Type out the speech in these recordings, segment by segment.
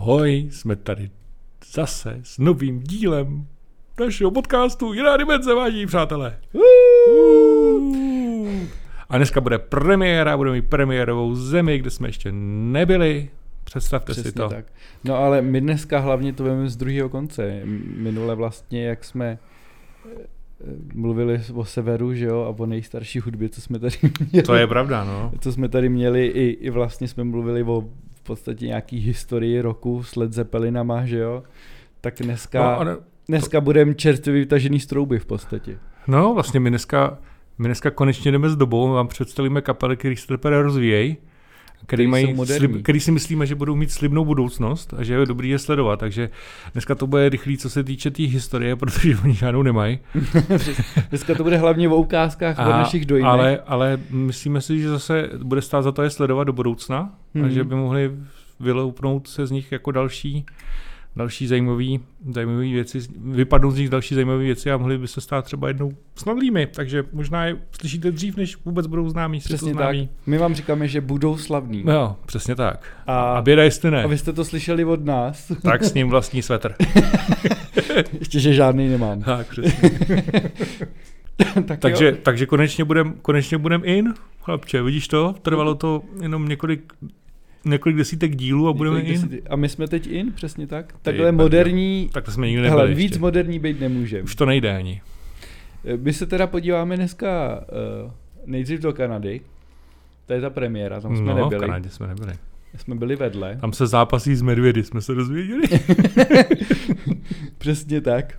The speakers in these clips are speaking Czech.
Ahoj, jsme tady zase s novým dílem našeho podcastu Jiná dimenze, vážení přátelé. A dneska bude premiéra, budeme mít premiérovou zemi, kde jsme ještě nebyli. Představte Přesně si to. tak. No ale my dneska hlavně to víme z druhého konce. Minule vlastně, jak jsme eh, mluvili o severu, že jo, a o nejstarší hudbě, co jsme tady měli. To je pravda, no. Co jsme tady měli, i, i vlastně jsme mluvili o podstatě nějaký historii roku s Led Zeppelinama, že jo. Tak dneska, No, ale, dneska budeme čerstvě vytažený z trouby v podstatě. no vlastně my dneska, my dneska konečně jdeme s dobou, my vám představíme kapely, které se teprve rozvíjejí, který, mají slib, který si myslíme, že budou mít slibnou budoucnost a že je dobrý je sledovat. Takže dneska to bude rychlý, co se týče té tý historie, protože oni žádnou nemají. Dneska to bude hlavně o ukázkách od našich dojmech. ale, ale myslíme si, že zase bude stát za to je sledovat do budoucna hmm. a že by mohli vyloupnout se z nich jako další další zajímavý, zajímavý věci, vypadnout z nich další zajímavé věci a mohli by se stát třeba jednou snadlými, takže možná je slyšíte dřív, než vůbec budou známí, Přesně tak. známí. My vám říkáme, že budou slavní. Jo, přesně tak. A, A běda, jestli ne, a vy jste to slyšeli od nás. tak s ním vlastní svetr. Ještě, že žádný nemám. tak, přesně. tak takže, jo. takže konečně budem, konečně budem in, chlapče, vidíš to? Trvalo to jenom několik, několik desítek dílů a budeme in. desíti- A my jsme teď in, přesně tak. Ty Takhle brďo. moderní, Tak to jsme nikdy nebyli hele, ještě. víc moderní být nemůžeme. Už to nejde ani. My se teda podíváme dneska uh, nejdřív do Kanady. To je ta premiéra, tam jsme no, v nebyli. Kanadě jsme nebyli. Jsme byli vedle. Tam se zápasí s medvědy, jsme se dozvěděli. Přesně tak.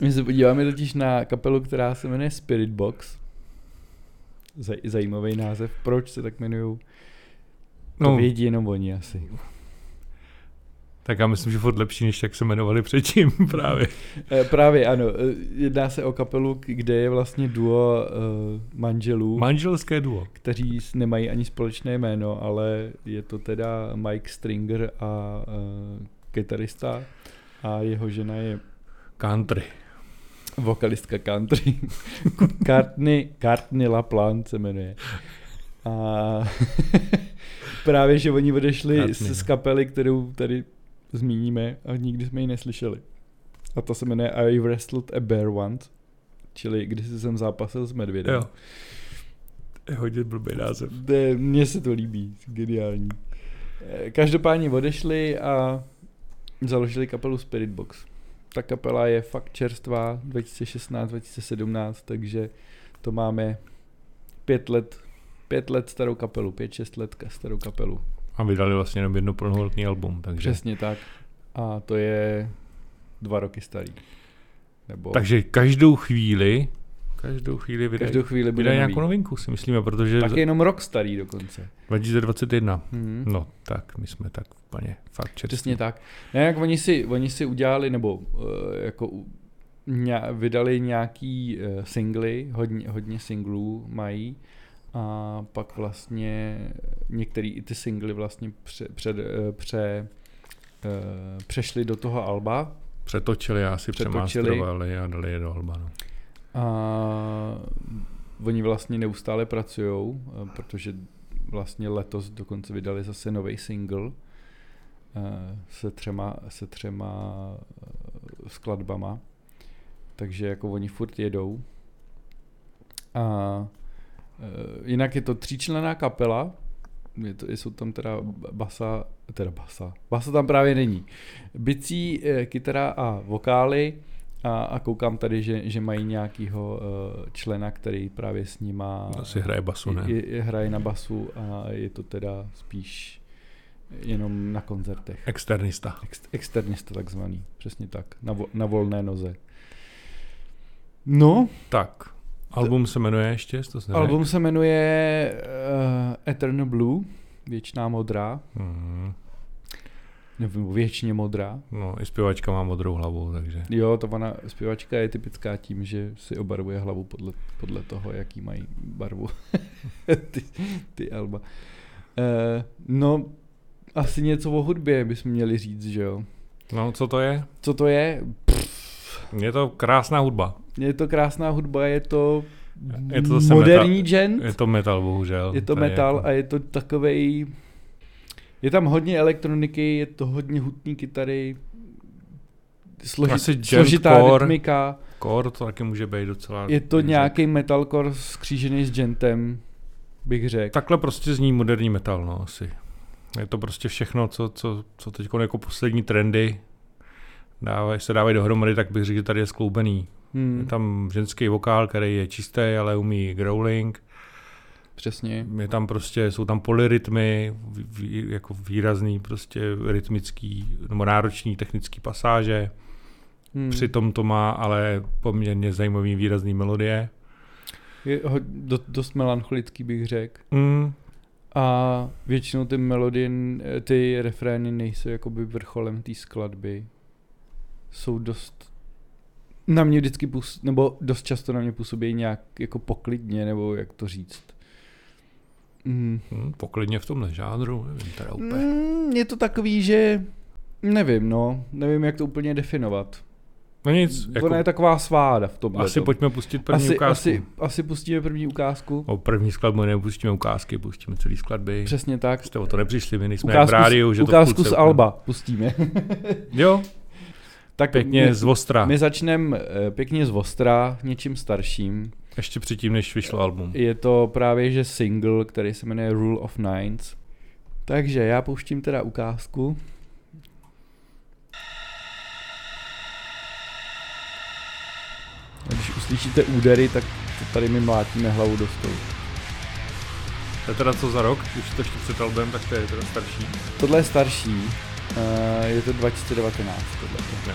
My se podíváme totiž na kapelu, která se jmenuje Spirit Box. Zaj- zajímavý název. Proč se tak jmenují? To No, vědí jenom oni asi. tak já myslím, že furt lepší, než jak se jmenovali předtím právě. Eh, Právě ano, eh, jedná se o kapelu, kde je vlastně duo eh, manželů, Manželské duo. kteří nemají ani společné jméno, ale je to teda Mike Stringer a uh, kytarista a jeho žena je Country. vokalistka country. Courtney, Courtney LaPlante se jmenuje. A právě, že oni odešli z, z no. kapely, kterou tady zmíníme a nikdy jsme ji neslyšeli. A to se jmenuje I Wrestled a Bear Once, čili když jsem zápasil s medvědem. Jo. To je hodně blbý název. Mně se to líbí, geniální. Eh, Každopádně odešli a založili kapelu Spirit Box. Ta kapela je fakt čerstvá, 2016-2017, takže to máme pět let, pět let starou kapelu, pět, šest let starou kapelu. A vydali vlastně jenom jedno plnohodnotný album, takže... Přesně tak. A to je dva roky starý. Nebo Takže každou chvíli, každou chvíli vydají, každou chvíli bude vydají nějakou novinku, si myslíme, protože Tak je jenom rok starý dokonce. 2021. Hmm. No, tak my jsme tak úplně fakt čerství. Přesně tak. Ne, jak oni si, oni si udělali, nebo uh, jako ně, vydali nějaký uh, singly, hodně, hodně singlů mají a pak vlastně některé i ty singly vlastně pře, před, uh, pře, uh, přešli do toho alba Přetočili, asi Přetočili. přemástrovali a dali je do alba. No. a oni vlastně neustále pracují, protože vlastně letos dokonce vydali zase nový single eh, se třema, se třema eh, skladbama, takže jako oni furt jedou. A eh, jinak je to tříčlená kapela, je to, jsou tam teda basa, teda basa, basa tam právě není. Bicí, eh, kytara a vokály a, a koukám tady, že, že mají nějakýho uh, člena, který právě s nima Asi hraje basu, ne? je, je, hraje na basu a je to teda spíš jenom na koncertech. Externista. Ex, externista takzvaný, přesně tak, na, vo, na volné noze. No, Tak, album se jmenuje ještě, to se album se jmenuje uh, Eternal Blue, Věčná modrá, Hmm. nebo Věčně modrá. No, i zpěvačka má modrou hlavu, takže... Jo, to ona zpěvačka je typická tím, že si obarvuje hlavu podle, podle toho, jaký mají barvu ty, ty alba. Uh, no, asi něco o hudbě bychom měli říct, že jo. No, co to je? Co to je? Je to krásná hudba. Je to krásná hudba, je to, Je to zase moderní metal- gent, Je to metal, bohužel. je to Tady metal jako- a je to takovej Je tam hodně elektroniky, je to hodně hutný kytary, složi, Asi složitá core. rytmika. Core to taky může být docela... Je to řekl. nějaký metalcore skřížený s gentem, bych řekl. Takhle prostě zní moderní metal, no asi. Je to prostě všechno, co, co, co teď jako poslední trendy dávají, se dávají dohromady, tak bych řekl, že tady je skloubený. Je Hmm, tam ženský vokál, který je čistý, ale umí growling. přesně. Je tam prostě, jsou tam polyrytmy, vý, jako výrazný prostě rytmický nebo náročný technický pasáže. Hmm. Přitom to má ale poměrně zajímavý výrazný melodie. Je ho, do, dost melancholický, bych řekl. Mm, A většinou ty melodie, ty refrény nejsou jakoby vrcholem té skladby. Jsou dost na mě vždycky půs, nebo dost často na mě působí nějak jako poklidně, nebo jak to říct. Mm. mm, poklidně v tomhle žánru, nevím teda úplně. Mm, je to takový, že nevím, no, nevím, jak to úplně definovat. No nic, jako, Ona je taková sváda v tomhle. asi pojďme pustit první asi, ukázku. asi, asi pustíme první ukázku. O první skladbu nepustíme ukázky, pustíme celý skladby. Přesně tak. Jste o to nepřišli, my nejsme Ukázku, v rádiu, že ukázku to v z Alba pustíme. Jo, tak pěkně my, z Ostra. my začneme eh, pěkně z Ostra, něčím starším. Ještě předtím, než vyšlo album. Je to právě že single, který se jmenuje Rule of Nines. Takže já pouštím teda ukázku. A když uslyšíte údery, tak to tady mi mlátíme hlavu do stolu. To je teda co za rok, když to ještě před albem, tak to je teda starší. Tohle je starší, je to 2019 tohle. Ne.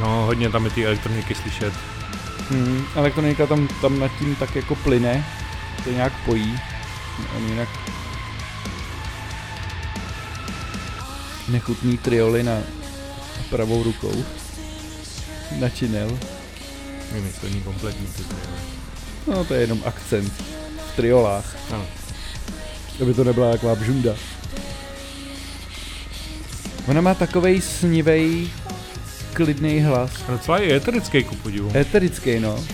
No, hodně tam je ty elektroniky slyšet. Hmm, elektronika tam, tam nad tím tak jako plyne, to nějak pojí. On jinak nechutný trioly na pravou rukou. Načinel. Vymyslení kompletní. Ty ty. No to je jenom akcent v triolách. Ano. Aby to nebyla taková bžunda. Ona má takovej snivej, klidný hlas. A docela je eterický ku podivu. Eterický, no.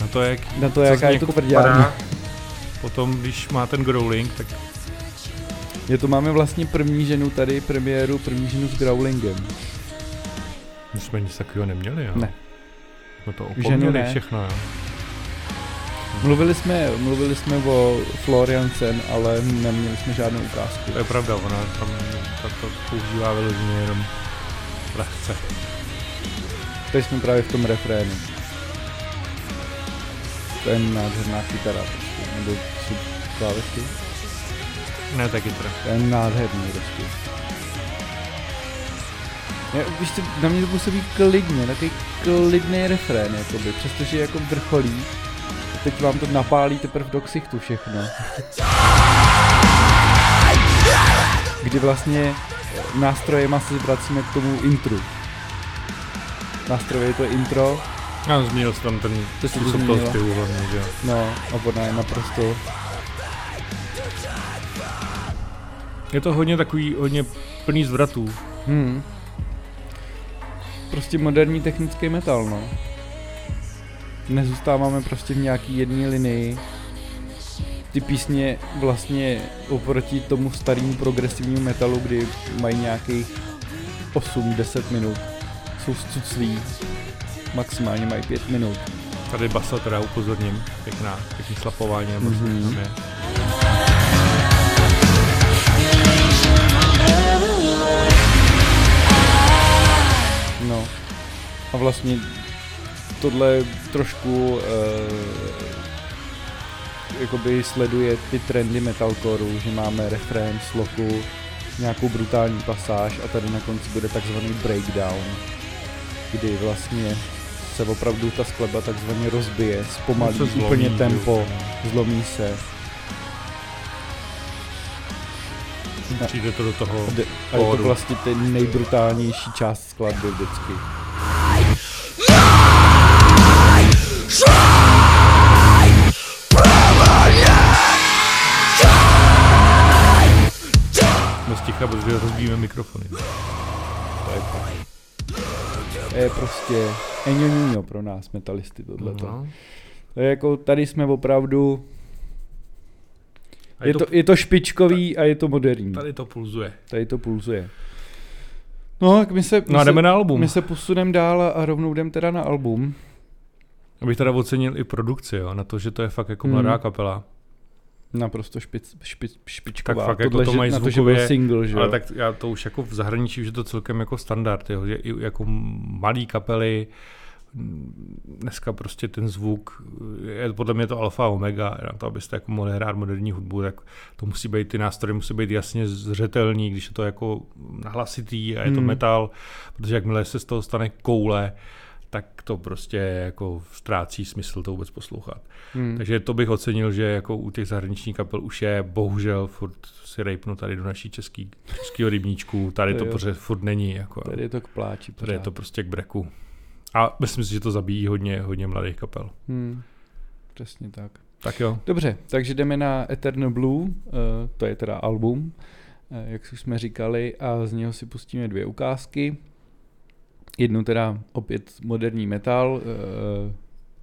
Na to, jak, Na to, jaká je to jako tvrdá. Potom, když má ten growling, tak Je to máme vlastně první ženu tady, premiéru, první ženu s growlingem. my jsme nic takového neměli, jo? Ne. Jsme to opomněli všechno, jo? Mluvili jsme, mluvili jsme o Florian Sen, ale neměli jsme žádnou ukázku. To je pravda, ona tam ta to používá vyloženě jenom lehce. Teď jsme právě v tom refrénu. To je nádherná kytara, prostě, nebo jsou klávesy. Ne, taky teda. To je nádherný prostě. Víš co, na mě to působí klidně, takový klidný refrén, jakoby, přestože jako vrcholí. A teď vám to napálí teprve do ksichtu všechno. Kdy vlastně nástrojema se vracíme k tomu intru. Nástrojové je to intro, Já zmínil jsem tam ten To způsob toho zpěvu hlavně, že jo. no a ona je naprosto Je to hodně takový, hodně plný zvratů. Hmm. Prostě moderní technický metal, no. Nezůstáváme prostě v nějaký jedné linii. Ty písně vlastně oproti tomu starému progresivnímu metalu, kdy mají nějakých 8-10 minut, jsou zcuclí. Maximálně mají 5 minut. Tady basa teda upozorním, pěkná, pěkný slapování, nebo Mhm. mm-hmm. tam je. A vlastně tohle trošku uh, jakoby sleduje ty trendy metalcoreu, že máme refrén, sloku, nějakou brutální pasáž a tady na konci bude takzvaný breakdown, kdy vlastně se opravdu ta skladba takzvaně rozbije, zpomalí No, zlomí, úplně tempo, zlomí se. Přijde to do toho. A je to vlastně ten nejbrutálnější část skladby vždycky. Ticha, protože rozbijeme mikrofony. To je prostě eňoňuňo pro nás metalisty tohleto. No. To je jako, tady jsme opravdu, A je to, je to špičkový a je to moderní. Tady to pulzuje. Tady to pulzuje. No, tak my se, my No a se, jdeme na album. my se posuneme dál a- rovnou jdem teda na album. Abych teda ocenil i produkci, jo, na to, že to je fakt jako Hmm. mladá kapela. Naprosto špic, špic, špičková. Tak fakt jako to mají na to, že byl zvukově, single, že Ale jo? tak já to už jako v zahraničí už je to celkem jako standard, jo, že i jako malý kapely, dneska prostě ten zvuk, je podle mě to alfa a omega, na to, abyste jako mohli hrát moderní hudbu, tak to musí být, ty nástroje musí být jasně zřetelný, když je to jako nahlasitý a je to Hmm. metal, protože jakmile se z toho stane koule, tak to prostě jako ztrácí smysl to vůbec poslouchat. Hmm. Takže to bych ocenil, že jako u těch zahraničních kapel už je bohužel furt si rejpnu tady do naší český, českého rybníčku, tady To to pořád furt není, jako, Tady je to k pláči. tady je pořád. to prostě k breku. A myslím si, že to zabíjí hodně, hodně mladých kapel. Hmm. Přesně tak. Tak jo. Dobře, takže jdeme na Eternal Blue, uh, to je teda album, uh, jak už jsme říkali, a z něho si pustíme dvě ukázky. Jednu teda opět moderní metal, uh,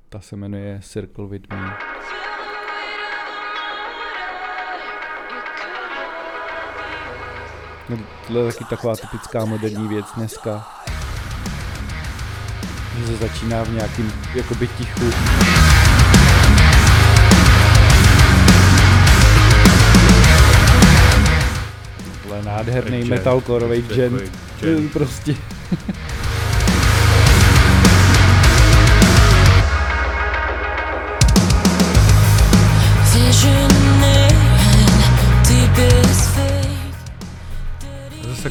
ta se jmenuje Circle With Me. No, tohle je taky taková typická moderní věc dneska. Že se začíná v nějakým jakoby tichu. Tohle je nádherný Jazz, metalcoreový prostě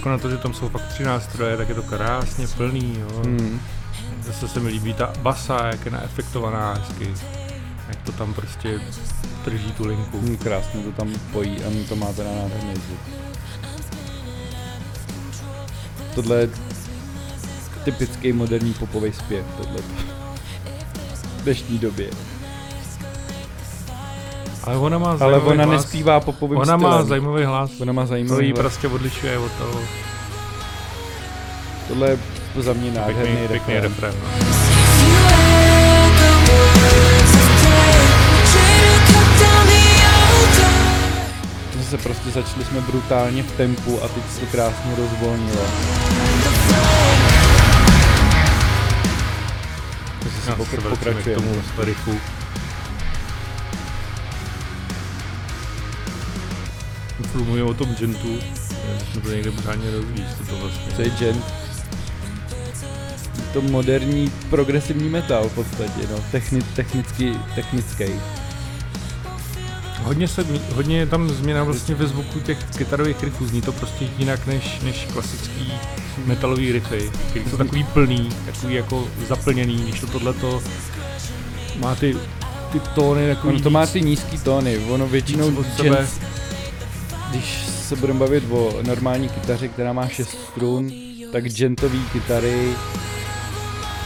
jako na to, že tam jsou fakt tři nástroje, tak je to krásně plný. Jo. Hmm. Zase se mi líbí ta basa, jak je naefektovaná hezky. Jak to tam prostě drží tu linku. Hmm, krásně to tam pojí a to má teda nádherný zvuk. Tohle je typický moderní popový zpěv, tohle v dnešní době. Ale ona má Ale zajímavý ona hlas. nespívá popovým Ona stylem. má zajímavý hlas. Ona má zajímavý jí hlas. prostě odlišuje od toho. Tohle je za mě nádherný Pěkný, pěkný refrén. refrén. No. Zase prostě začali jsme brutálně v tempu a teď se to krásně rozvolnilo. Takže se pokra- se vracíme k pokračujeme. tomu riffu. Furt mluvím o tom gentu, jsme to někde pořádně rozvíjí, co to vlastně. Co je gent? To moderní progresivní metal v podstatě, no. Techni- technicky, technický. Hodně, se, hodně je tam změna vlastně ve zvuku těch kytarových riffů, zní to prostě jinak než, než klasický metalový riffy, který jsou takový plný, takový jako zaplněný, když to tohleto má ty, ty tóny takový Ono to má ty nízký tóny, ono většinou víc od sebe. gent, když se budeme bavit o normální kytaře, která má 6 strun, tak gentový kytary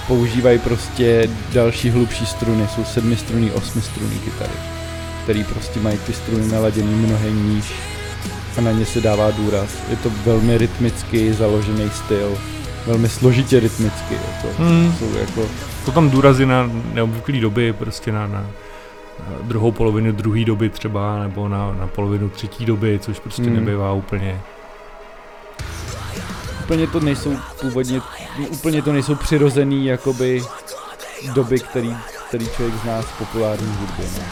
používají prostě další hlubší struny, jsou sedmistrunný, osmistrunný kytary, který prostě mají ty struny naladěný mnohem níž a na ně se dává důraz. Je to velmi rytmicky založený styl, velmi složitě rytmicky, jako, Hmm. jsou jako Jsou tam důrazy na neobvyklý doby, prostě na, na druhou polovinu druhé doby třeba, nebo na, na polovinu třetí doby, což prostě Hmm. nebývá úplně. úplně to nejsou původně, úplně to nejsou přirozený jakoby doby, který, který člověk zná z populární hudby. No.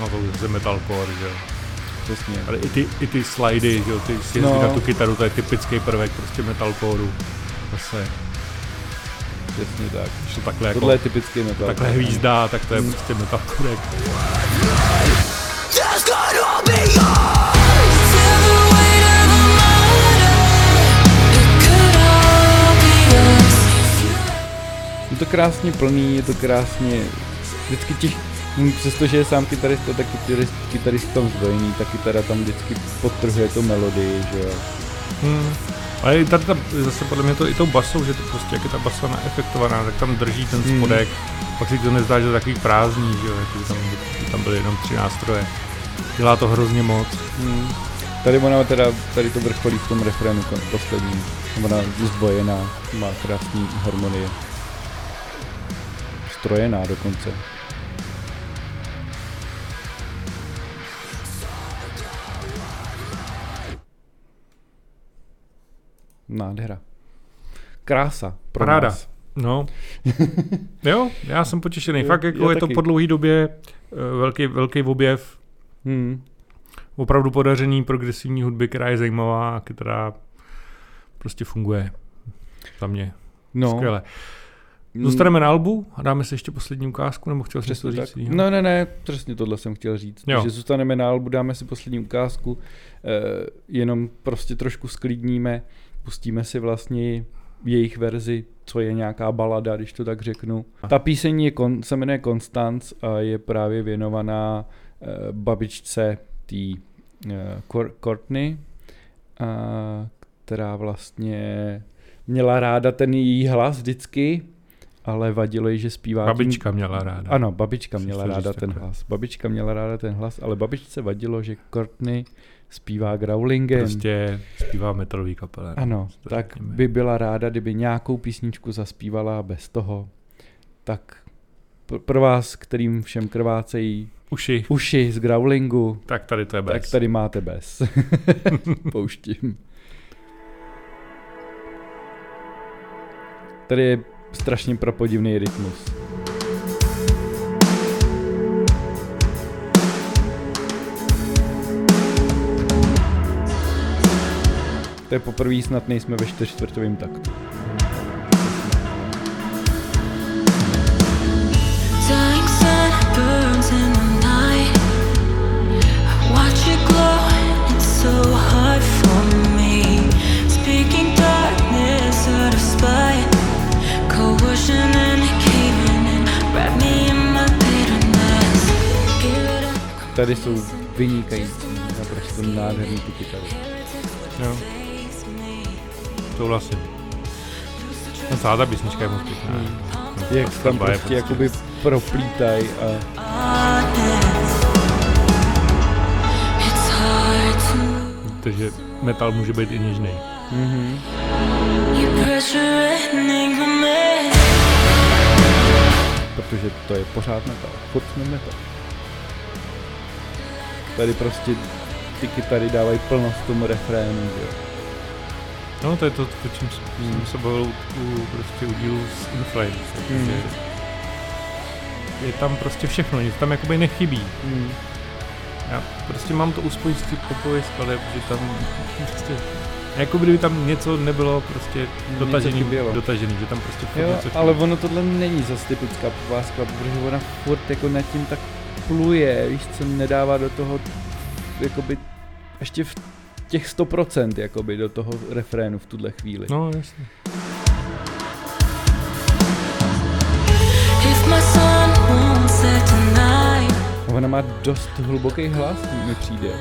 No to už je metalcore, že jo. Přesně. Ale i ty, i ty slidy, že jo, ty sjezdy No. na tu kytaru, to je typický prvek prostě metalcoreu. Zase, Přesně tak. když to takhle jako, Tohle je typický metal. takhle hvízdá, tak to je prostě metalcore. Je to krásně plný, je to krásně, vždycky těch, hm, přestože je sám kytarista, tak kytarist, kytarist tam zdvojený, ta kytara tam vždycky podtrhuje tu melodii, že jo. Hmm. Ale i tady ta, zase podle mě to i tou basou, že to prostě, jak je ta basa naefektovaná, tak tam drží ten Hmm. spodek. Pak si to nezdá, že to je takový prázdný, že jo, jako, že tam, že tam byly jenom tři nástroje. Dělá to hrozně moc. Hmm. Tady ona teda, tady to vrcholí v tom refrénu posledním. Ona zbojená, má krásný harmonie. Strojená dokonce. Nádhera. Krása. Pro Paráda. nás. No. jo, já jsem potěšený. Jo, Fakt jako je to taky. po dlouhé době eh, velký, velký objev Hmm. opravdu podařený progresivní hudby, která je zajímavá a která prostě funguje za mě. No. Skvěle. Mm, Zůstaneme na albu a dáme si ještě poslední ukázku, nebo chtěl jsi tak. říct? jinýho? No, ne, ne, přesně tohle jsem chtěl říct. Jo. Takže zůstaneme na albu, dáme si poslední ukázku, eh, jenom prostě trošku sklidníme, pustíme si vlastně jejich verzi, co je nějaká balada, když to tak řeknu. Ta píseň je, se jmenuje Constance a je právě věnovaná eh, babičce té eh, Courtney, která vlastně měla ráda ten její hlas vždycky, ale vadilo jí, že zpívá tím- Babička měla ráda. ano, babička Musíš měla ráda ten takhle. hlas. Babička měla ráda ten hlas, ale babičce vadilo, že Courtney zpívá growlingem. Prostě zpívá metalový kapele. ano, tak řekněme. by byla ráda, kdyby nějakou písničku zaspívala bez toho. Tak pr- pro vás, kterým všem krvácejí Uši. uši z growlingu, Tak tady to je bez. tak tady máte bez. Pouštím. Tady je strašně prapodivný rytmus. Wrap me in my bitterness. Give it up. Tady jsou vynikající, naprosto nádherný ty kytary. Jo, souhlasím. No celá ta písnička je moc pěkná. Hmm. No, Jak ta tam je prostě jakoby proplítaj a. Takže metal může být i něžný. mhm. Me. protože to je pořád metal, furt jsme metal. Tady prostě ty kytary dávají plnost tomu refrénu, že jo. No to je to, o čím jsem se bavil u, prostě u dílu z Inflames. Hmm. Hmm. Je tam prostě všechno, nic tam jakoby nechybí. Hmm. Já prostě mám to u spousty popových skladeb, že tam prostě jako kdyby tam něco nebylo prostě dotažený, dotažený, že tam prostě furt Jo, něco chybí. ale ono tohle není zase typická popová skladba, protože ona furt jako nad tím tak pluje, víš co, nedává do toho jakoby ještě v těch 100% jakoby do toho refrénu v tuhle chvíli. No jasně. Ona má dost hluboký hlas, mi přijde.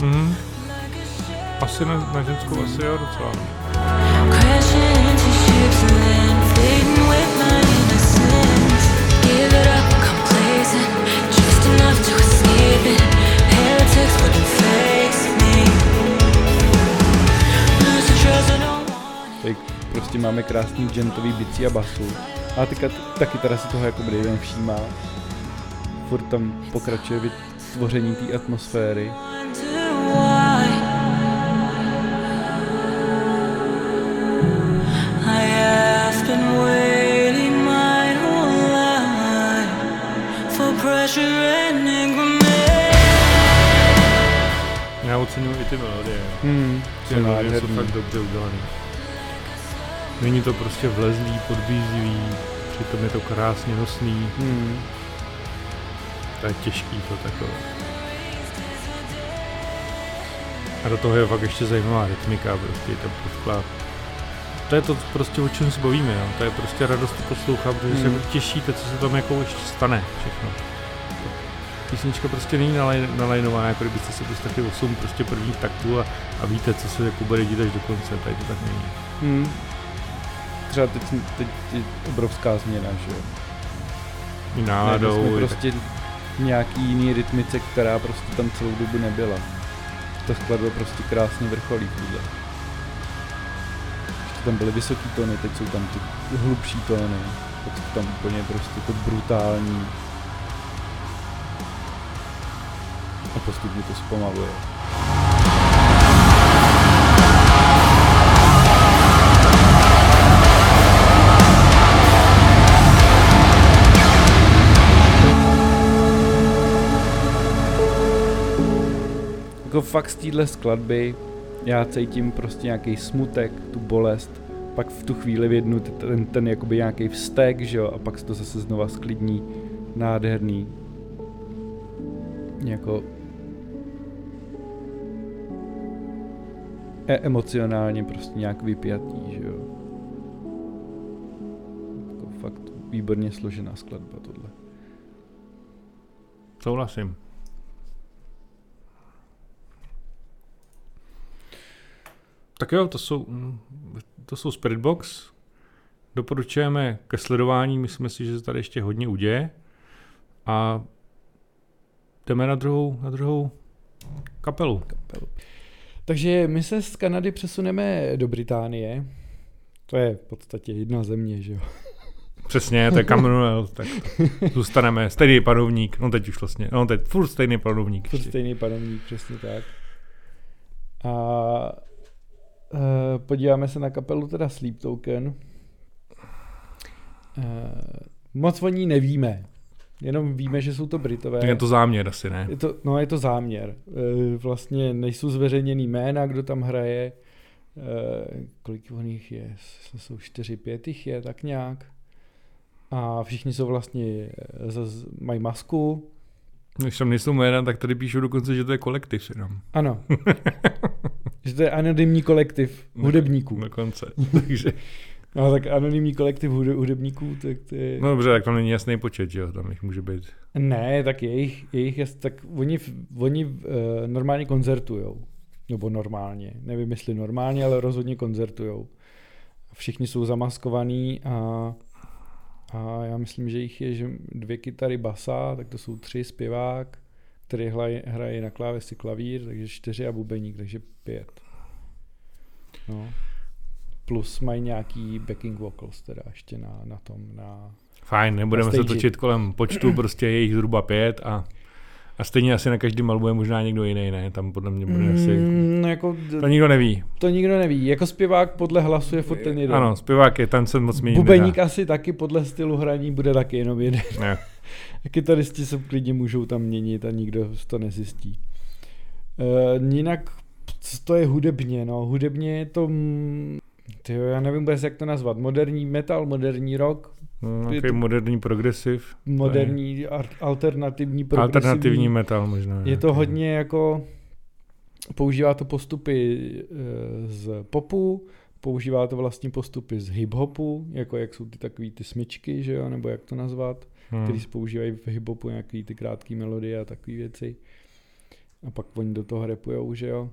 Mhm. Asi na, na ženskou asi jo docela. Give it up, complacent, just enough to escape it. Tady prostě máme krásný gentový bicí a basu. A ty, ta kytara si toho jako jeden všímá. Furt tam pokračuje vytvoření té atmosféry. Wonder why Já oceňuji i ty melodie. Hmm, Ty melodie jsou fakt dobře udělané. Není to prostě vlezlý, podbízivý, přitom je to krásně nosný, Hmm. to je těžký to takové. A do toho je fakt ještě zajímavá rytmika, prostě je tam prvklá. To je to prostě, o čem se bavíme, no. to je prostě radost poslouchat, protože se Hmm. jako těšíte, co se tam jako ještě stane všechno. Písnička prostě není nalaj, nalajnovaná, jako kdybyste se pustili 8 prostě prvních taktů a, a víte, co se jako bude dít až do konce, tady to tak není. Hmm. Třeba teď, teď je obrovská změna, že jo. Náladou, jsme prostě nějaký jiný rytmice, která prostě tam celou dobu nebyla. Ta skladba prostě krásně vrcholí tuhle. Ještě tam byly vysoký tóny, teď jsou tam ty hlubší tóny. Teď jsou tam úplně prostě to brutální. Postupně to zpomaluje. Jako fakt z téhle skladby já cítím prostě nějaký smutek, tu bolest, pak v tu chvíli vědnu ten, ten jakoby nějaký vztek, že jo, a pak se to zase znova sklidní, nádherný. Jako emocionálně prostě nějak vypjatý, že jo. Jako fakt výborně složená skladba tohle. Souhlasím. Tak jo, to jsou, mm, to jsou Spirit Box. Doporučujeme ke sledování, myslíme si, že se tady ještě hodně uděje. A jdeme na druhou, na druhou kapelu. kapelu. Takže my se z Kanady přesuneme do Británie. To je v podstatě jedna země, že jo. Přesně, to je Commonwealth, tak zůstaneme. Stejný panovník, no teď už vlastně, no teď furt stejný panovník. Furt ještě. stejný panovník, přesně tak. A uh, podíváme se na kapelu teda Sleep Token. Uh, moc o ní nevíme. Jenom víme, že jsou to Britové. Tak je to záměr asi, ne? Je to, no je to záměr. E, vlastně nejsou zveřejněný jména, kdo tam hraje. E, kolik o nich je? Jsou čtyři, pět jich je, tak nějak. A všichni jsou vlastně, e, mají masku. Když tam nejsou jména, tak tady píšou dokonce, že to je kolektiv jenom. Ano. že to je anonymní kolektiv hudebníků. Dokonce. Takže, No tak anonymní kolektiv hude, hudebníků, tak to je... no dobře, tak tam není jasný počet, že jo, tam jich může být. Ne, tak jejich, jejich je, tak oni, oni uh, normálně koncertujou. Nebo normálně. Nevím, jestli normálně, ale rozhodně koncertujou. Všichni jsou zamaskovaní a, a já myslím, že jich je že dvě kytary basa, tak to jsou tři zpěvák, který hraje, hraje na klávesi klavír, takže čtyři a bubeník, takže pět. No. Plus mají nějaký backing vocals teda ještě na, na tom, na, Fajn, nebudeme Na se točit kolem počtu, prostě je jich zhruba pět a, a stejně asi na každém albu je možná někdo jiný, ne? Tam podle mě bude asi... Mm, no jako, To nikdo neví. to nikdo neví. Jako zpěvák podle hlasu je furt ten jeden. Ano, zpěvák je, ten se moc měnit Bubeník nedá. asi taky podle stylu hraní bude taky jenom jeden. Ne. Kytaristi se klidně můžou tam měnit a nikdo to nezjistí. Uh, jinak, co to je hudebně, no, hudebně je to, mm, tyjo, já nevím vůbec, jak to nazvat, moderní metal, moderní rock, No, to- moderní progresiv. moderní, ar- alternativní, progresivní. Alternativní metal možná. Je to hodně jako, používá to postupy eh, z popu, používá to vlastní postupy z hip-hopu, jako jak jsou ty takový ty smyčky, že jo, nebo jak to nazvat, Hmm. který se používají v hip-hopu, nějaký ty krátké melodie a takové věci. A pak oni do toho repujou, že jo.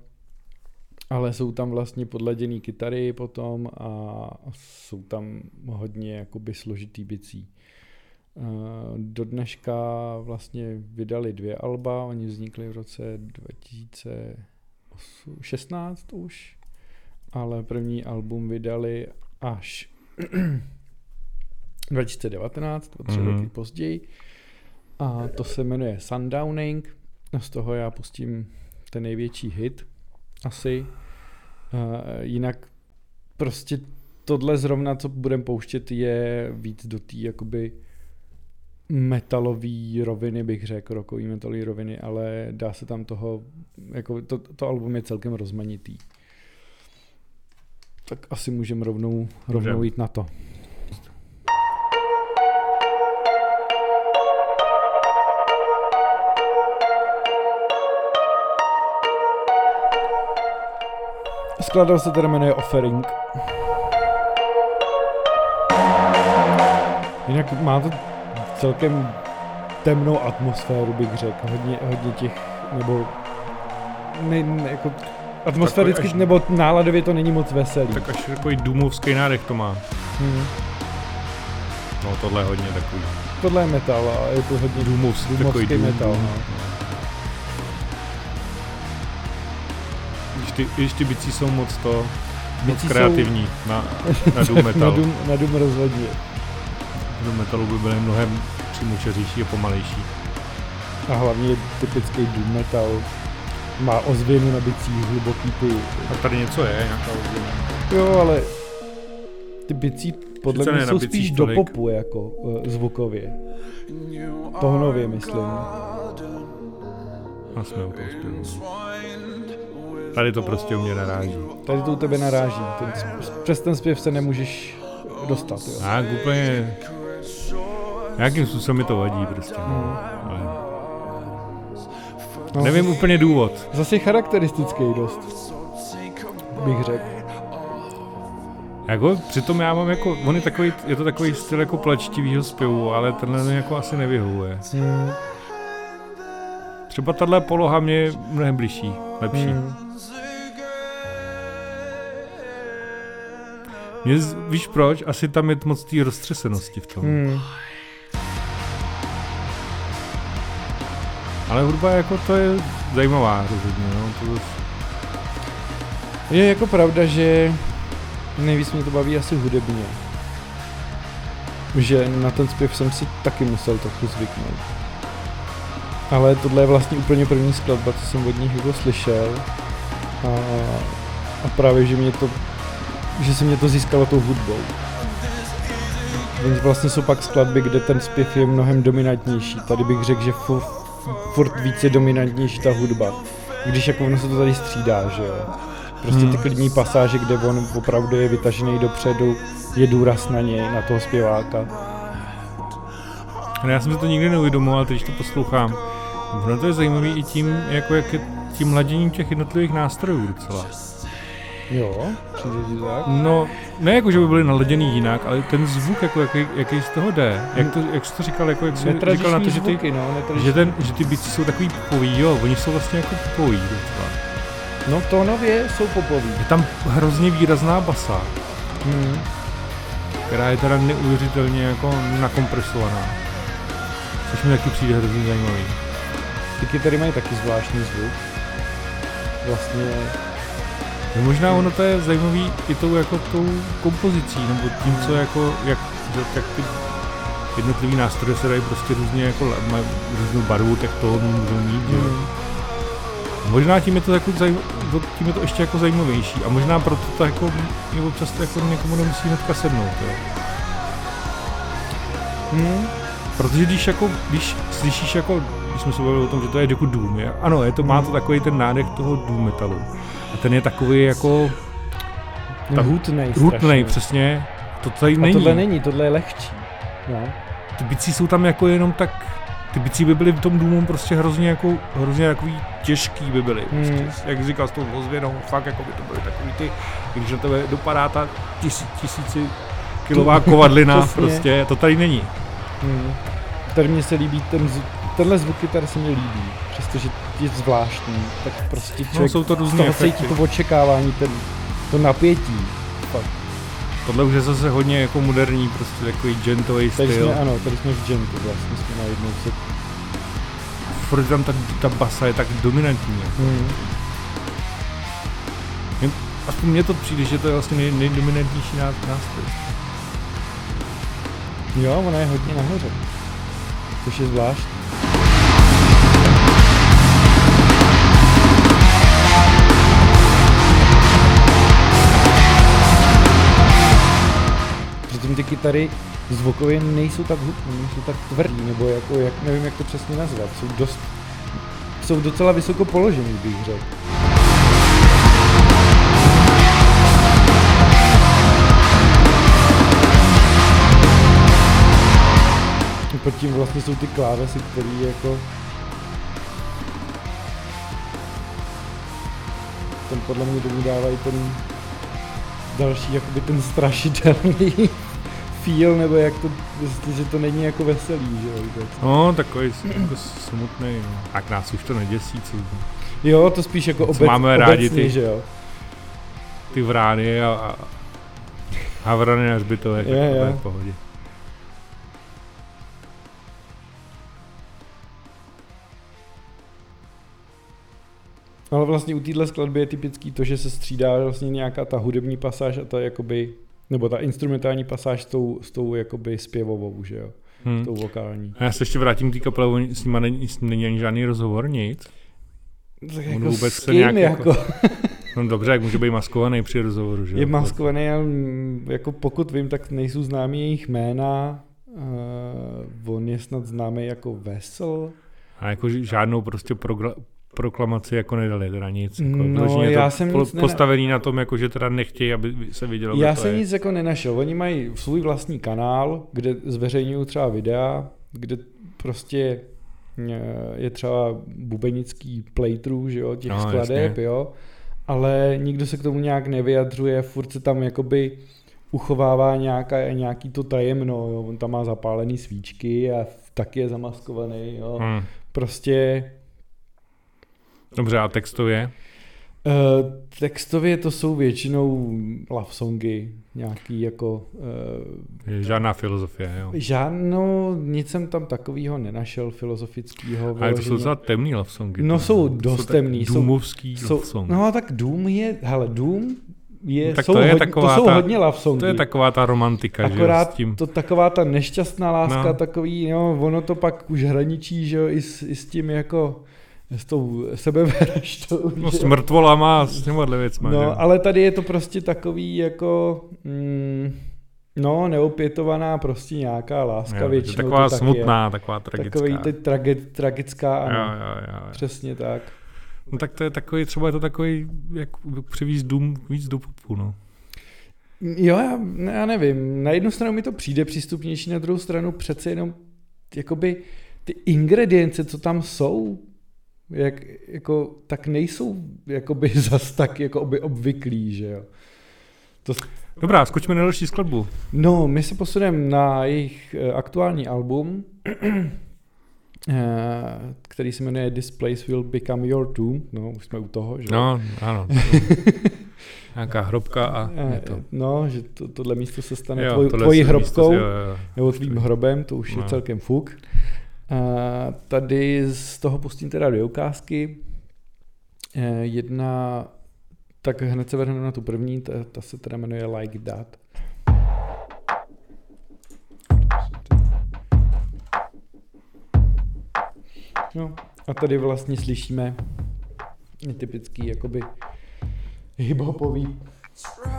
Ale jsou tam vlastně podladěný kytary potom a jsou tam hodně jakoby složitý bicí. Eh, Do dneška vlastně vydali dvě alba, oni vznikli v roce 2016 už, ale první album vydali až 2019, o tři Mhm. roky později. A to se jmenuje Sundowning. Z toho já pustím ten největší hit asi. Uh, jinak prostě tohle zrovna, co budeme pouštět, je víc do té jakoby metalový roviny, bych řekl, rokový metalový roviny, ale dá se tam toho, jako to, to album je celkem rozmanitý. Tak asi můžeme rovnou, rovnou jít na to. Skladal se teda jmenuje Offering. Jinak má to celkem temnou atmosféru, bych řekl. Hodně, hodně těch, nebo ne, ne, jako atmosféricky, až- nebo náladově to není moc veselý. Tak až takový důmovský nádech to má. Hmm. No tohle je hodně takový. tohle je metal a je to hodně Důmovský, takový důmovský dům, metal. dům. No. Ty, ty bicí jsou moc to, moc Bicí jsou- kreativní na, na Doom na, Metal. dům, na dům rozhodně. Doom Metalu by byly mnohem přímočařejší a pomalejší. A hlavně typický doom metal. Má ozvěnu na bicích, hluboký ty. A tady něco je, nějaká ozvěna. Jo, ale ty bicí podle mě na jsou spíš do tolik. popu, jako uh, zvukově. Tónově, myslím. A jsme u toho zpěvu. Tady to prostě u mě naráží. Tady to u tebe naráží. Ten, přes ten zpěv se nemůžeš dostat, jo. Tak úplně... Nějakým způsobem mi to vadí prostě. Hmm. Ale No, nevím úplně důvod. Zase charakteristický dost, bych řekl. Jako, přitom já mám jako, on je takový, je to takový styl jako plačtivýho zpěvu, ale tenhle mi jako asi nevyhovuje. Hmm. Třeba tahle poloha mě je mnohem bližší, lepší. Hmm. Mě, víš proč? Asi tam je moc té roztřesenosti v tom. Hmm. Ale hudba jako to je zajímavá rozhodně, no. To, Je jako pravda, že nejvíc mě to baví asi hudebně. Že na ten zpěv jsem si taky musel trochu zvyknout. Ale tohle je vlastně úplně první skladba, co jsem od nich jako slyšel. A, a právě, že mě to, že se mě to získalo tou hudbou. Vlastně jsou pak skladby, kde ten zpěv je mnohem dominantnější. Tady bych řekl, že fu, furt víc je dominantnější ta hudba. Když jako ono se to tady střídá, že jo. Prostě ty Hmm. klidní pasáže, kde on opravdu je vytažený dopředu, je důraz na něj, na toho zpěváka. ale já jsem si to nikdy neuvědomoval, teď když to poslouchám. Ono to je zajímavý i tím, jako jak je tím laděním těch jednotlivých nástrojů docela. Jo, přijde ti tak? No, ne jako, že by byly naladěný jinak, ale ten zvuk, jako jaký, jaký z toho jde. Jak, to, jak jsi to říkal, jako jak jsi říkal na to, že ty, zvuky, no, že, ten, že ty bicí jsou takový popový, jo, oni jsou vlastně jako popový docela. No tónově jsou popoví. Je tam hrozně výrazná basa, Hmm. která je teda neuvěřitelně jako nakompresovaná. Což mi taky přijde hrozně zajímavý. Ty kytary mají taky zvláštní zvuk. Vlastně, No možná ono to je zajímavý i tou jako tou kompozicí, nebo tím, co jako, jak, jak ty jednotlivý nástroje se dají prostě různě jako, mají různou barvu, tak to můžou mít, hmm. Možná tím je to jako zajím, tím je to ještě jako zajímavější a možná proto to jako je občas to jako někomu nemusí hnedka sednout, jo. Hmm. Protože když jako, když slyšíš jako, když jsme se bavili o tom, že to je jako Doom, je, ano, je to, má to takový ten nádech toho Doom metalu. A ten je takový jako Ta- hutnej strašně. přesně. To tady A není. tohle není, tohle je lehčí. No. Ty bicí jsou tam jako jenom tak, ty bicí by byly v tom Doomu prostě hrozně jako, hrozně takový těžký by byly. Hmm. Prostě, jak říkal s tou ozvěnou, fakt jako by to byly takový ty, když na tebe dopadá ta tisí, tisíci kilová kovadlina, prostě, to tady není. Hmm. Tady mně se líbí ten. Tenhle zvuk kytar se mi líbí, přestože je zvláštní, tak prostě No, člověk jsou to různé toho cítí to očekávání, ten, to napětí. Tohle už je zase hodně jako moderní, prostě takový gentový Tady styl. jsme, ano, tady jsme v gentu vlastně, jsme najednou se... Furt tam ta, ta basa je tak dominantní. Hmm. Aspoň mně to přijde, že to je vlastně nej, nejdominantnější ná- nástroj. Jo, ona je hodně nahoře. Což je zvláštní. Přitom ty kytary zvukově nejsou tak hutné, nejsou tak tvrdý, nebo jako, jak, nevím, jak to přesně nazvat. Jsou dost, jsou docela vysoko položený, bych řekl. Pod tím vlastně jsou ty klávesy, které jako... Ten podle mě tomu dávají ten další, jakoby ten strašidelný feel, nebo jak to, že to není jako veselý, že jo? Vůbec. No, takový jako smutný, no. Tak nás už to neděsí, co Jo, to spíš jako obec, máme obecný, rádi ty, že jo? Ty vrány a, a havrany a hřbitové, je, je. v pohodě. Ale vlastně u téhle skladby je typický to, že se střídá vlastně nějaká ta hudební pasáž a ta jakoby nebo ta instrumentální pasáž s tou, s tou jakoby zpěvovou, že jo, Hmm. s tou vokální. A já se ještě vrátím k té kapele, s nima není, s- není ani žádný rozhovor, nic. Tak On jako vůbec s se kým, nějak jako, jako- No dobře, jak může být maskovaný při rozhovoru, že jo? je maskovaný, ale jako pokud vím, tak nejsou známí jejich jména. Uh, on je snad známý jako Vesel. A jako žádnou prostě progla- proklamaci jako nedali, teda nic. Jako, No, já to jsem po- nic nena- postavený na tom, jako, že teda nechtějí, aby se vidělo, Já jsem je. nic jako nenašel. Oni mají svůj vlastní kanál, kde zveřejňují třeba videa, kde prostě eh, je třeba bubenický playthrough, že jo, těch No, skladeb, jasně. jo, ale nikdo se k tomu nějak nevyjadřuje, furt se tam jakoby uchovává nějaká, nějaký to tajemno, jo, on tam má zapálený svíčky a taky je zamaskovaný, jo. Hmm. prostě Dobře, a textově? Uh, textově to jsou většinou love songy, nějaký jako uh, žádná filozofie, jo. Žádnou, nic jsem tam takového nenašel filozofického. Ale to jsou docela temný love songy. No, jsou dost tak temný, jsou- Doomovský jsou, love song. No tak Doom je, hele Doom je, Tak jsou, to je hodně, taková to jsou ta- hodně love songy. to je taková ta romantika, že jo, Akorát s tím. to taková ta nešťastná láska, No. no. takový, no, ono to pak už hraničí, že jo, i s, i s tím jako, s tou sebevraždou. No že s mrtvolama a s těma že jo. No, ale tady je to prostě takový jako, mm, no, neopětovaná prostě nějaká láska Jo, většinou. taková to tak smutná, je. taková tragická. Takový ty trage, tragická, ano. Jo, jo, jo, jo. Přesně tak. No tak to je takový, třeba je to takový, jak přivízt dům víc do popu, no. Jo, já, já nevím. Na jednu stranu mi to přijde přístupnější, na druhou stranu přece jenom jakoby ty ingredience, co tam jsou, jak, jako, tak nejsou jakoby zas tak jakoby obvyklý, že jo. To, Dobrá, skočme na další skladbu. no, my se posuneme na jejich eh, aktuální album, eh, který se jmenuje This Place Will Become Your Tomb. No, už jsme u toho, že jo. No, ano. Nějaká hrobka a je Eh, to. No, že to, tohle místo se stane Jo, tvoj, tvojí hrobkou. Místo, jo, jo. nebo tvým hrobem, to už No. je celkem fuk. A tady z toho pustím teda dvě ukázky. Eh, Jedna, tak hned se vrhnu na tu první, ta, ta se teda jmenuje Like That. No, a tady vlastně slyšíme typický jakoby hip-hopový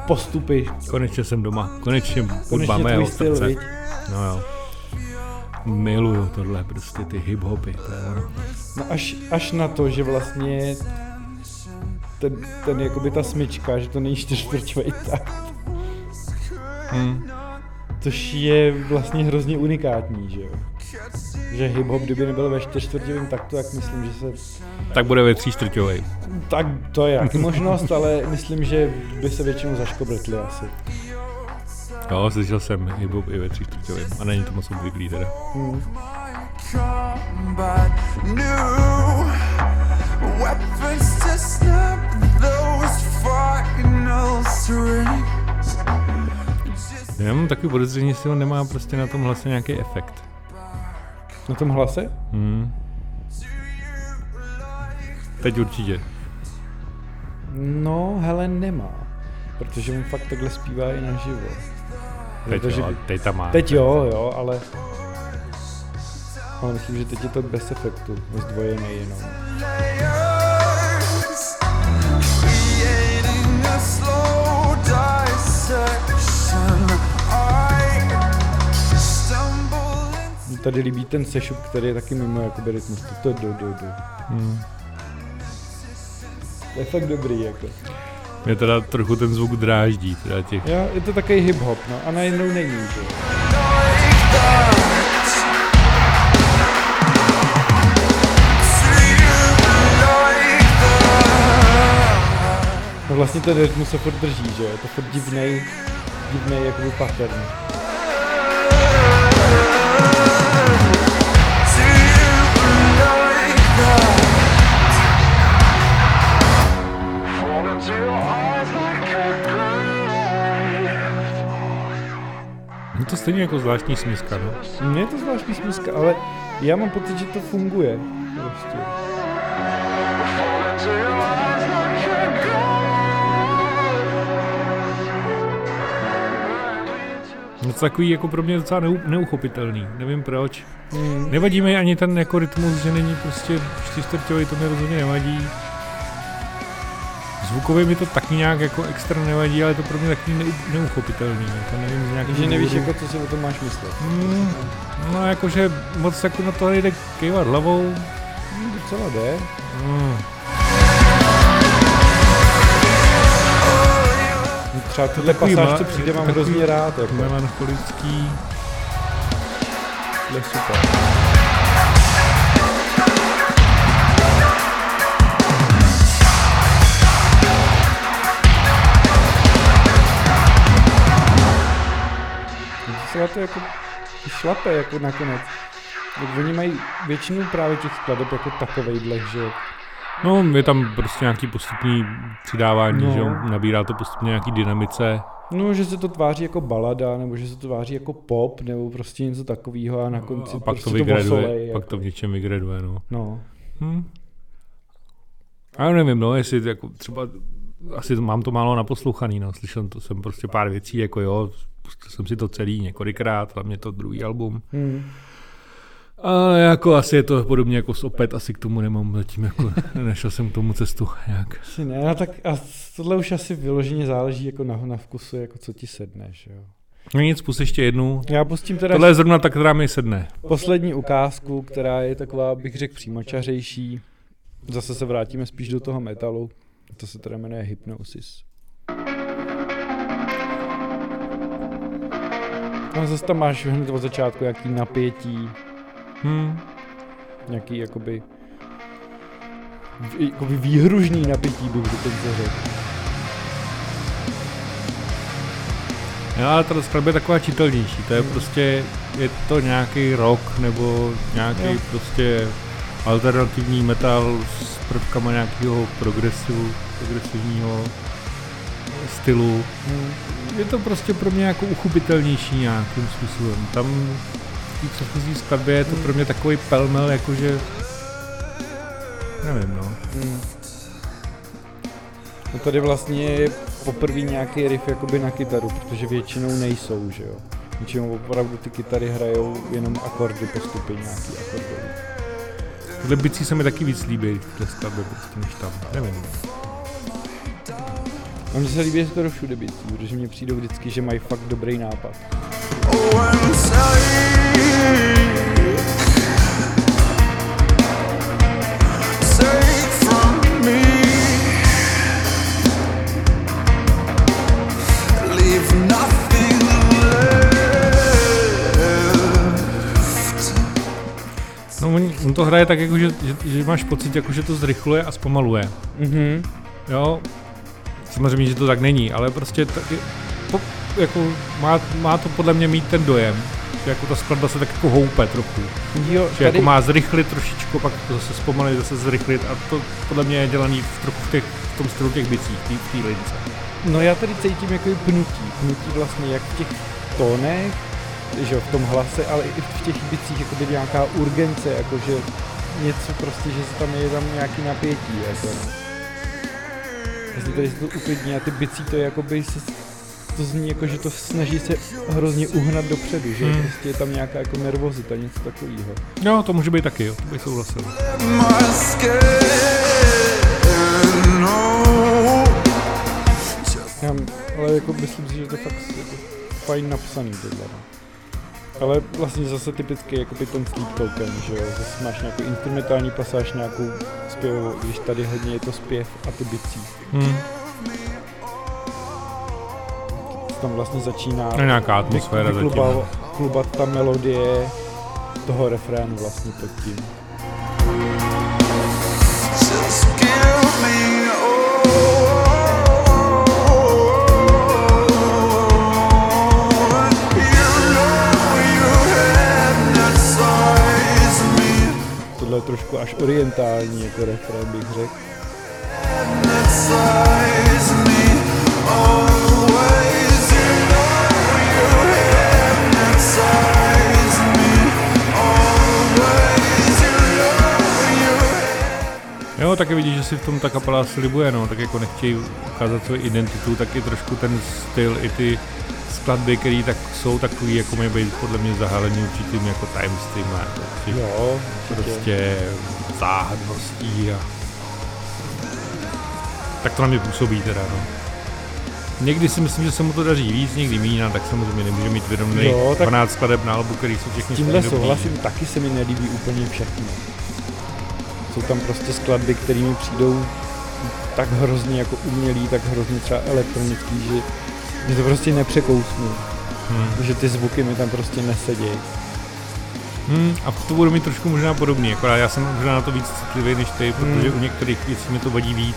postupy. Konečně jsem doma. Konečně hudba mého styl? No jo. Miluju tohle, prostě ty hip-hopy. To je. No až, až na to, že vlastně ten, ten jakoby ta smyčka, že to není čtyřčtvrťový takt, Hm. což je vlastně hrozně unikátní, že jo. Že hip-hop, kdyby nebyl ve čtyřčtvrťovém taktu, tak myslím, že se... Tak bude ve tří čtvrťovej. Tak to je jak možnost, ale myslím, že by se většinou zaškobrtli asi. Jo, slyšel jsem hip-hop i ve tří čtvrťovej. A není to moc obvyklý teda. Hmm. Já mám takový podezření, jestli on nemá prostě na tom hlase nějaký efekt. Na tom hlase? Hm. Teď určitě. No, hele, nemá. Protože on fakt takhle zpívá i naživo. Teď, Protože jo, teď tam má. Teď jo, jo, ale... Ale myslím, že teď je to bez efektu, zdvojený jenom. Mně Tady líbí ten sešup, který je taky mimo jakoby rytmus. To, do, do, do. Hm. To je fakt dobrý, jako. Mě teda trochu ten zvuk dráždí, teda těch. Jo, je to takový hip-hop, no. A najednou není, že. No vlastně ten rytmus se furt drží, že. Je to furt divnej, divnej jakoby pattern. to stejně jako zvláštní smyska, no. Mně je to zvláštní smyska, ale já mám pocit, že to funguje. Prostě. Něco takový jako pro mě docela neu, neuchopitelný, nevím proč. Mm. Nevadí mi ani ten jako rytmus, že není prostě čtyřtvrťový, to mě rozhodně nevadí. Zvukově mi to taky nějak jako extra nevadí, ale je to pro mě taky neu, neuchopitelný, jako nevím z nějakého Takže nevíš, důvodu. jako, co si o tom máš myslet. Hmm, no jakože moc jako na to nejde kejvat hlavou. Hmm, docela jde. Hmm. Třeba Takový pasáž, co přijde, mám takový hrozně rád. Jako. Melancholický. To je super. Docela to jako šlape jako nakonec. Tak oni mají většinu právě těch skladeb jako takovejhle, že No, je tam prostě nějaký postupný přidávání, No. že jo, nabírá to postupně nějaký dynamice. No, že se to tváří jako balada, nebo že se to tváří jako pop, nebo prostě něco takového a na konci a pak prostě to vygraduje, osolej, pak jako. to v něčem vygraduje, no. No. Hm. A já nevím, no, jestli jako třeba, asi to- mám to málo naposlouchaný, no, slyšel to jsem prostě pár věcí, jako jo, pustil jsem si to celý několikrát, hlavně to druhý album. Hmm. Ale jako asi je to podobně jako s Opet, asi k tomu nemám zatím, jako nešel jsem k tomu cestu nějak. Asi ne, no tak a tohle už asi vyloženě záleží jako na, na vkusu, jako co ti sedne, že jo. No nic, pust ještě jednu. Já pustím teda Tohle je zrovna ta, která mi sedne. poslední ukázku, která je taková, bych řekl, přímočařejší. Zase se vrátíme spíš do toho metalu. To se teda jmenuje Hypnosis. No zase tam máš hned od začátku nějaký napětí, Hm. nějaký jakoby, jakoby výhružný napětí bych dokonce řekl. Jo, ale ta skladba je taková čitelnější, to je prostě, je to nějaký rock nebo nějaký Jo. prostě alternativní metal s prvkama nějakého progresivu, progresivního stylu. Hmm. Je to prostě pro mě jako uchopitelnější nějakým způsobem. Tam v té předchozí skladbě je to pro mě takový pelmel, jakože nevím no. Hmm. No tady vlastně je poprvé nějaký riff jakoby na kytaru, protože většinou nejsou, že jo. Většinou opravdu ty kytary hrajou jenom akordy postupy nějaký akordový. Tyhle bicí se mi taky víc líbí v té skladbě prostě než tam, nevím. A mně se líbí skoro všude bicí, protože mně přijdou vždycky, že mají fakt dobrý nápad. No on, on to hraje tak, jako, že, že, že máš pocit, jako, že to zrychluje a zpomaluje. Mhm. Jo, samozřejmě, že to tak není, ale prostě taky, po, jako má, má to podle mě mít ten dojem, že jako ta skladba se tak jako houpe trochu. Jo, Že jako má zrychlit trošičku, pak to zase zpomalit, zase zrychlit a to podle mě je dělaný v, trochu v, těch, v tom stylu těch bicí, v té- lince. No já tady cítím jako pnutí. Pnutí vlastně jak v těch tónech, že v tom hlase, ale i v těch bicích jako nějaká urgence, jakože něco prostě, že se tam je tam nějaký napětí, jako no. Vlastně tady se to uklidní a ty bicí to je jakoby se, to zní jako, že to snaží se hrozně uhnat dopředu, že Hmm. prostě je tam nějaká jako nervozita, něco takového. Jo, to může být taky, jo, to bych souhlasil. Já, ale jako myslím si, že to je fakt jako fajn napsaný tohle. No. Ale vlastně zase typicky jako by ten sleep token, že jo, zase máš nějakou instrumentální pasáž, nějakou zpěvovou, když tady hodně je to zpěv a ty bicí. Hmm. Tam vlastně začíná No, nějaká atmosféra zatím. vykluba- klubat ta melodie toho refrénu vlastně pod tím. Tohle trošku až orientální jako refrén bych řekl. Jo, taky vidíš, že si v tom ta kapela slibuje, no, tak jako nechtějí ukázat svou identitu, tak i trošku ten styl, i ty skladby, které tak jsou takový, jako mají být podle mě zahalený určitým jako timestream, jako určitě. prostě záhadností a tak to na mě působí teda, no. Někdy si myslím, že se mu to daří víc, někdy méně, tak samozřejmě nemůže mít Jo, tak- 12 skladeb na albu, který jsou všechny S tímhle souhlasím, taky se mi nelíbí úplně všechno. Jsou tam prostě skladby, které mi přijdou tak hrozně jako umělý, tak hrozně třeba elektronický, že, že to prostě nepřekousnu. Hmm. Že ty zvuky mi tam prostě nesedějí. Hmm, a to budu mít trošku možná podobný, akorát já jsem možná na to víc citlivý než ty, protože Hmm. u některých věcí mi to vadí víc.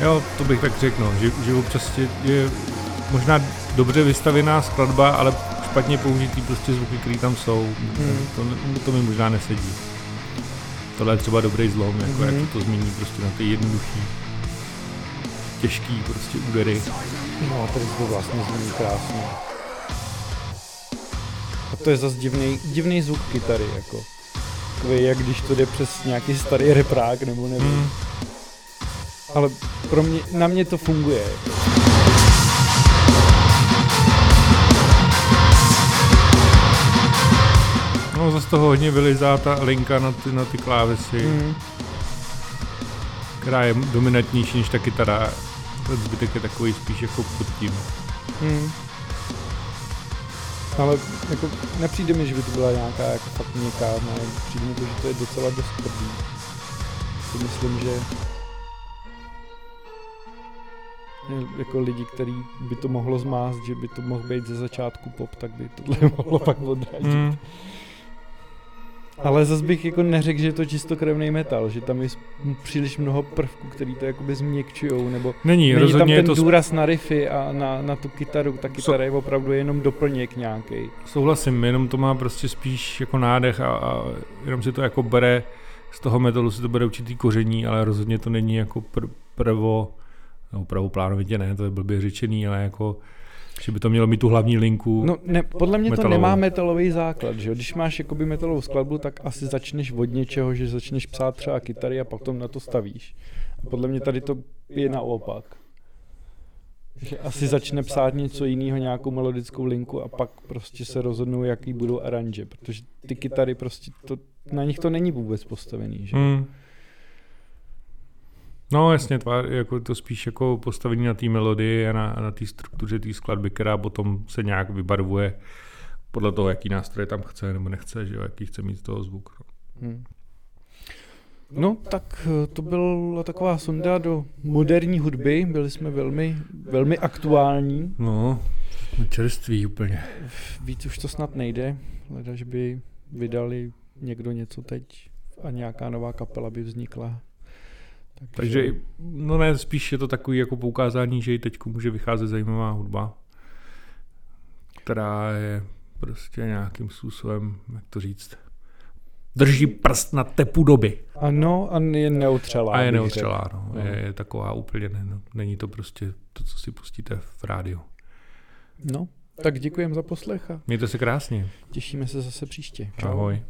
Jo, to bych tak řekl, no, že, že občas je, možná dobře vystavěná skladba, ale špatně použitý prostě zvuky, které tam jsou. Hmm. To, to mi možná nesedí. Tohle je třeba dobrý zlom, jako Mhm. jak to změní prostě na ty jednoduchý, těžký prostě údery. No, tady to vlastně zní krásně. A to je zase divný, divný zvuk kytary, jako. Takový, jak když to jde přes nějaký starý reprák, nebo nevím. Hmm. Ale pro mě, na mě to funguje. No, zase toho hodně vylizá ta linka na ty, na ty klávesy. Mm. která je dominantnější než ta kytara. Ten zbytek je takový spíš jako pod tím. Hmm. Ale jako nepřijde mi, že by to byla nějaká jako fakt měkká, ne, přijde mi to, že to je docela dost tvrdý. Si myslím, že jako lidi, který by to mohlo zmást, že by to mohl být ze začátku pop, tak by tohle mohlo pak odradit. Hmm. Ale zase bych jako neřekl, že je to čistokrevný metal, že tam je příliš mnoho prvků, který to jakoby změkčujou, nebo Není, není tam rozhodně je ten to důraz na riffy a na, na tu kytaru, ta kytara je opravdu jenom doplněk nějaký. souhlasím, jenom to má prostě spíš jako nádech a, a jenom si to jako bere, z toho metalu si to bere určitý koření, ale rozhodně to není jako pr- prvo, no prvoplánovitě ne, to je blbě řečený, ale jako, že by to mělo mít tu hlavní linku. No ne, podle mě to Metalovou. nemá metalový základ, že? Když máš jakoby metalovou skladbu, tak asi začneš od něčeho, že začneš psát třeba kytary a pak tom na to stavíš. A podle mě tady to je naopak. Že asi začne psát něco jiného, nějakou melodickou linku a pak prostě se rozhodnou, jaký budou aranže, protože ty kytary prostě, to, na nich to není vůbec postavený, že? Hmm. No jasně, tvár, jako to spíš jako postavení na té melodii a na, na té struktuře té skladby, která potom se nějak vybarvuje podle toho, jaký nástroje tam chce nebo nechce, že jo, jaký chce mít z toho zvuk. No. Hmm. No, tak eh, to byla taková sonda do moderní hudby. Byli jsme velmi, velmi aktuální. No, čerství úplně. Víc už to snad nejde. Leda, že by vydali někdo něco teď a nějaká nová kapela by vznikla. Takže, no ne, spíš je to takový jako poukázání, že i teď může vycházet zajímavá hudba, která je prostě nějakým způsobem, jak to říct, drží prst na tepu doby. Ano, a je neotřelá. A je řekl. no. No. Je, je taková úplně, ne, no, není to prostě to, co si pustíte v rádiu. No, tak děkujem za poslech Mějte se krásně. těšíme se zase příště. Čau. Ahoj.